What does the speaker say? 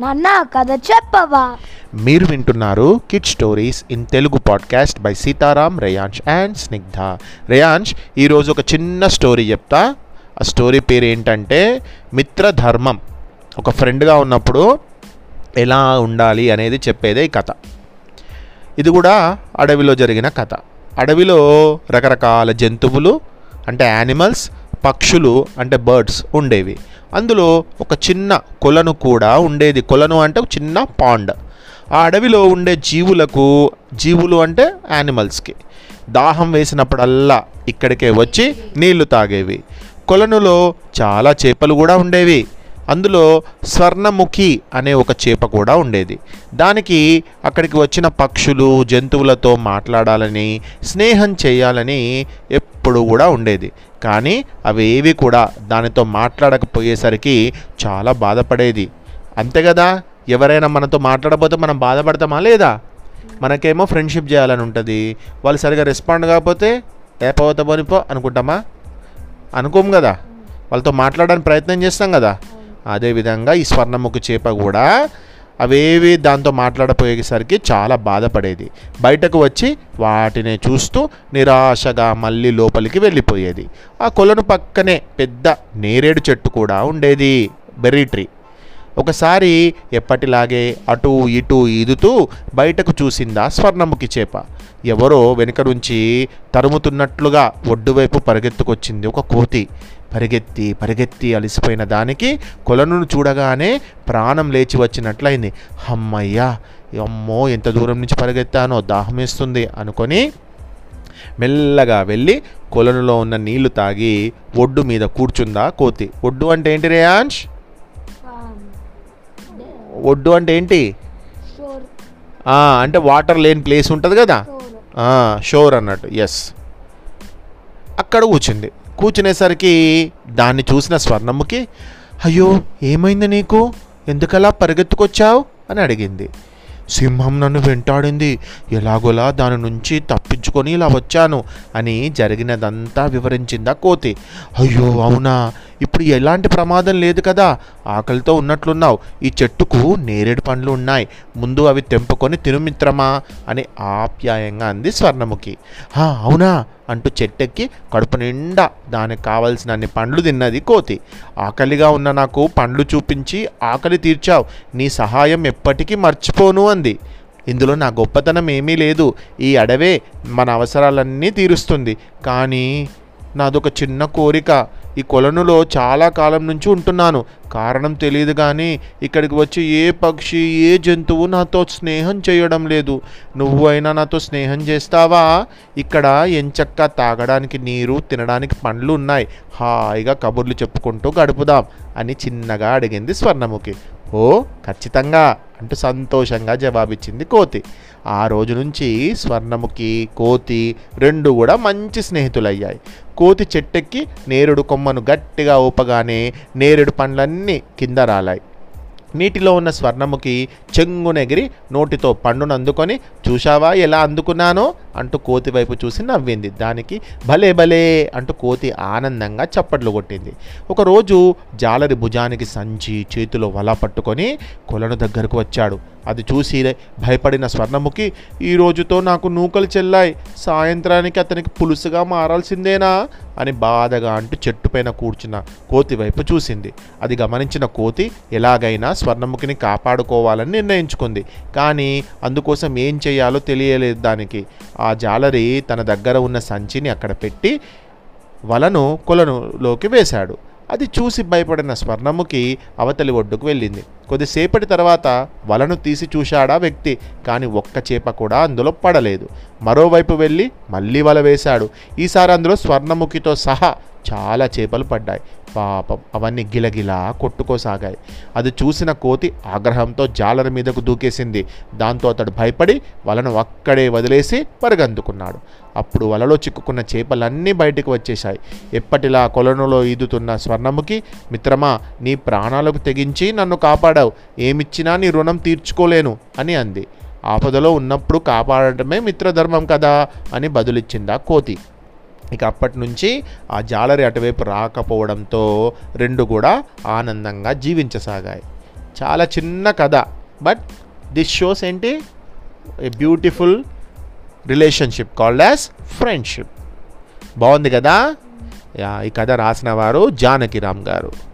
నాన్న కథ చెప్పవా? మీరు వింటున్నారు kid stories in Telugu podcast by Sitaram Reyansh and Snigdha Reyansh ఈరోజు ఒక చిన్న స్టోరీ చెప్తా. ఆ స్టోరీ పేరు ఏంటంటే మిత్రధర్మం ఒక ఫ్రెండ్గా ఉన్నప్పుడు ఎలా ఉండాలి అనేది చెప్పేదే ఈ కథ. ఇది కూడా అడవిలో జరిగిన కథ. అడవిలో రకరకాల జంతువులు అంటే యానిమల్స్ పక్షులు అంటే బర్డ్స్ ఉండేవి. అందులో ఒక చిన్న కొలను కూడా ఉండేది. కొలను అంటే ఒక చిన్న పాండ్. ఆ అడవిలో ఉండే జీవులకు జీవులు అంటే యానిమల్స్కి దాహం వేసినప్పుడల్లా ఇక్కడికే వచ్చి నీళ్ళు తాగేవి. కొలనులో చాలా చేపలు కూడా ఉండేవి. అందులో స్వర్ణముఖి అనే ఒక చేప కూడా ఉండేది. దానికి అక్కడికి వచ్చిన పక్షులు జంతువులతో మాట్లాడాలని స్నేహం చేయాలని ఎప్పుడూ కూడా ఉండేది. కానీ అవి ఏవి కూడా దానితో మాట్లాడకపోయేసరికి చాలా బాధపడేది. అంతే కదా? ఎవరైనా మనతో మాట్లాడకపోతే మనం బాధపడతామా లేదా? మనకేమో ఫ్రెండ్షిప్ చేయాలని ఉంటుంది. వాళ్ళు సరిగా రెస్పాండ్ కాకపోతే ఏ పోనిపో అనుకుంటామా? అనుకోం కదా? వాళ్ళతో మాట్లాడడానికి ప్రయత్నం చేస్తాం కదా? అదేవిధంగా ఈ స్వర్ణముఖి చేప కూడా అవేవి దాంతో మాట్లాడపోయేసరికి చాలా బాధపడేది. బయటకు వచ్చి వాటిని చూస్తూ నిరాశగా మళ్ళీ లోపలికి వెళ్ళిపోయేది. ఆ కొలను పక్కనే పెద్ద నేరేడు చెట్టు కూడా ఉండేది. Berry tree. ఒకసారి ఎప్పటిలాగే అటు ఇటు ఈదుతూ బయటకు చూసిందా స్వర్ణముఖి చేప. ఎవరో వెనుక నుంచి తరుముతున్నట్లుగా ఒడ్డువైపు పరిగెత్తుకొచ్చింది ఒక కోతి. పరిగెత్తి పరిగెత్తి అలసిపోయిన దానికి కొలను చూడగానే ప్రాణం లేచి వచ్చినట్లయింది. అమ్మయ్యా అమ్మో ఎంత దూరం నుంచి పరిగెత్తానో దాహం వేస్తుంది అనుకొని మెల్లగా వెళ్ళి కొలనులో ఉన్న నీళ్ళు తాగి ఒడ్డు మీద కూర్చుందా కోతి. ఒడ్డు అంటే ఏంటి రేయాంష్ ఒడ్డు అంటే ఏంటి? అంటే వాటర్ లేని ప్లేస్ ఉంటుంది కదా? షోర్ అన్నట్టు. ఎస్. అక్కడ కూర్చుంది. కూర్చునేసరికి దాన్ని చూసిన స్వర్ణముకి అయ్యో ఏమైంది నీకు? ఎందుకలా పరిగెత్తుకొచ్చావు? అని అడిగింది. సింహం నన్ను వెంటాడింది. ఎలాగోలా దాని నుంచి తప్పించుకొని ఇలా వచ్చాను అని జరిగినదంతా వివరించిందా కోతి. అయ్యో అవునా? ఇప్పుడు ఎలాంటి ప్రమాదం లేదు కదా. ఆకలితో ఉన్నట్లున్నావు. ఈ చెట్టుకు నేరేడు పండ్లు ఉన్నాయి. ముందు అవి తెంపుకొని తినుమిత్రమా అని ఆప్యాయంగా అంది స్వర్ణముఖి. అవునా అంటూ చెట్టెక్కి కడుపు నిండా దానికి కావలసిన అన్ని పండ్లు తిన్నది కోతి. ఆకలిగా ఉన్న నాకు పండ్లు చూపించి ఆకలి తీర్చావు. నీ సహాయం ఎప్పటికీ మర్చిపోను అంది. ఇందులో నా గొప్పతనం ఏమీ లేదు. ఈ అడవే మన అవసరాలన్నీ తీరుస్తుంది. కానీ నాదొక చిన్న కోరిక. ఈ కొలనులో చాలా కాలం నుంచి ఉంటున్నాను. కారణం తెలియదు కానీ ఇక్కడికి వచ్చి ఏ పక్షి ఏ జంతువు నాతో స్నేహం చేయడం లేదు. నువ్వు అయినా నాతో స్నేహం చేస్తావా? ఇక్కడ ఎంచక్క తాగడానికి నీరు తినడానికి పండ్లు ఉన్నాయి. హాయిగా కబుర్లు చెప్పుకుంటూ గడుపుదాం అని చిన్నగా అడిగింది స్వర్ణముఖి. ఓ ఖచ్చితంగా. అంటూ సంతోషంగా జవాబిచ్చింది కోతి. ఆ రోజు నుంచి స్వర్ణముఖి కోతి రెండు కూడా మంచి స్నేహితులయ్యాయి. కోతి చెట్టెక్కి నేరుడు కొమ్మను గట్టిగా ఊపగానే నేరేడు పండ్లన్నీ కింద రాలాయి. నీటిలో ఉన్న స్వర్ణముఖి చెంగునెగిరి నోటితో పండును అందుకొని చూశావా ఎలా అందుకున్నానో? అంటూ కోతి వైపు చూసి నవ్వింది. దానికి భలే భలే అంటూ కోతి ఆనందంగా చప్పట్లు కొట్టింది. ఒకరోజు జాలరి భుజానికి సంచి చేతిలో వల పట్టుకొని కొలను దగ్గరకు వచ్చాడు. అది చూసి భయపడిన స్వర్ణముఖి ఈ రోజుతో నాకు నూకలు చెల్లాయి. సాయంత్రానికి అతనికి పులుసుగా మారాల్సిందేనా? అని బాధగా అంటూ చెట్టుపైన కూర్చున్న కోతి వైపు చూసింది. అది గమనించిన కోతి ఎలాగైనా స్వర్ణముఖిని కాపాడుకోవాలని నిర్ణయించుకుంది. కానీ అందుకోసం ఏం చేయాలో తెలియలేదు దానికి. ఆ జాలరి తన దగ్గర ఉన్న సంచిని అక్కడ పెట్టి వలను కొలనులోకి వేశాడు. అది చూసి భయపడిన స్వర్ణముఖి అవతలి ఒడ్డుకు వెళ్ళింది. కొద్దిసేపటి తర్వాత వలను తీసి చూశాడా వ్యక్తి కానీ ఒక్క చేప కూడా అందులో పడలేదు. మరోవైపు వెళ్ళి మళ్ళీ వల వేశాడు. ఈసారి అందులో స్వర్ణముఖితో సహా చాలా చేపలు పడ్డాయి. పాపం అవన్నీ గిలగిలా కొట్టుకోసాగాయి. అది చూసిన కోతి ఆగ్రహంతో జాలర మీదకు దూకేసింది. దాంతో అతడు భయపడి వలను అక్కడే వదిలేసి పరుగందుకున్నాడు. అప్పుడు వలలో చిక్కుకున్న చేపలన్నీ బయటకు వచ్చేశాయి. ఎప్పటిలా కొలనులో ఈదుతున్న స్వర్ణముఖి మిత్రమా నీ ప్రాణాలకు తెగించి నన్ను కాపాడావు. ఏమిచ్చినా నీ రుణం తీర్చుకోలేను అని అంది. ఆపదలో ఉన్నప్పుడు కాపాడటమే మిత్రధర్మం కదా అని బదులిచ్చిందా కోతి. ఇక అప్పటి నుంచి ఆ జాలరి అటువైపు రాకపోవడంతో రెండు కూడా ఆనందంగా జీవించసాగాయి. చాలా చిన్న కథ బట్ దిస్ షోస్ ఏంటి? A beautiful relationship called as friendship. బాగుంది కదా? ఈ కథ రాసిన వారు జానకిరామ్ గారు.